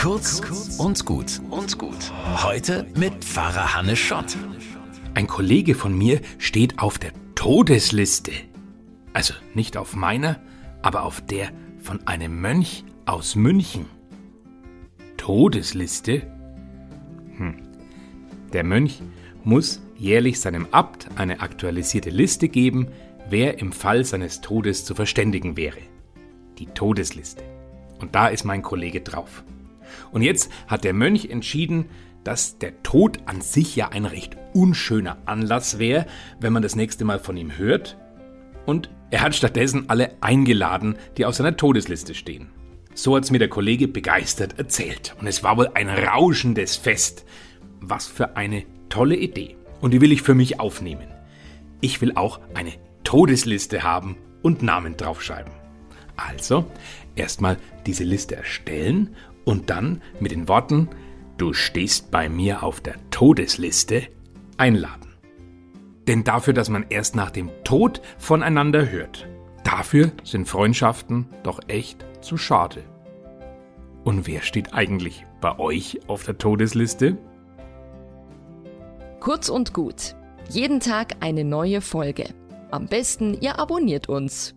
Kurz und gut und gut. Heute mit Pfarrer Hannes Schott. Ein Kollege von mir steht auf der Todesliste. Also nicht auf meiner, aber auf der von einem Mönch aus München. Todesliste? Hm. Der Mönch muss jährlich seinem Abt eine aktualisierte Liste geben, wer im Fall seines Todes zu verständigen wäre. Die Todesliste. Und da ist mein Kollege drauf. Und jetzt hat der Mönch entschieden, dass der Tod an sich ja ein recht unschöner Anlass wäre, wenn man das nächste Mal von ihm hört. Und er hat stattdessen alle eingeladen, die auf seiner Todesliste stehen. So hat's mir der Kollege begeistert erzählt. Und es war wohl ein rauschendes Fest. Was für eine tolle Idee. Und die will ich für mich aufnehmen. Ich will auch eine Todesliste haben und Namen draufschreiben. Also, erstmal diese Liste erstellen und dann mit den Worten Du stehst bei mir auf der Todesliste einladen. Denn dafür, dass man erst nach dem Tod voneinander hört, dafür sind Freundschaften doch echt zu schade. Und wer steht eigentlich bei euch auf der Todesliste? Kurz und gut. Jeden Tag eine neue Folge. Am besten, ihr abonniert uns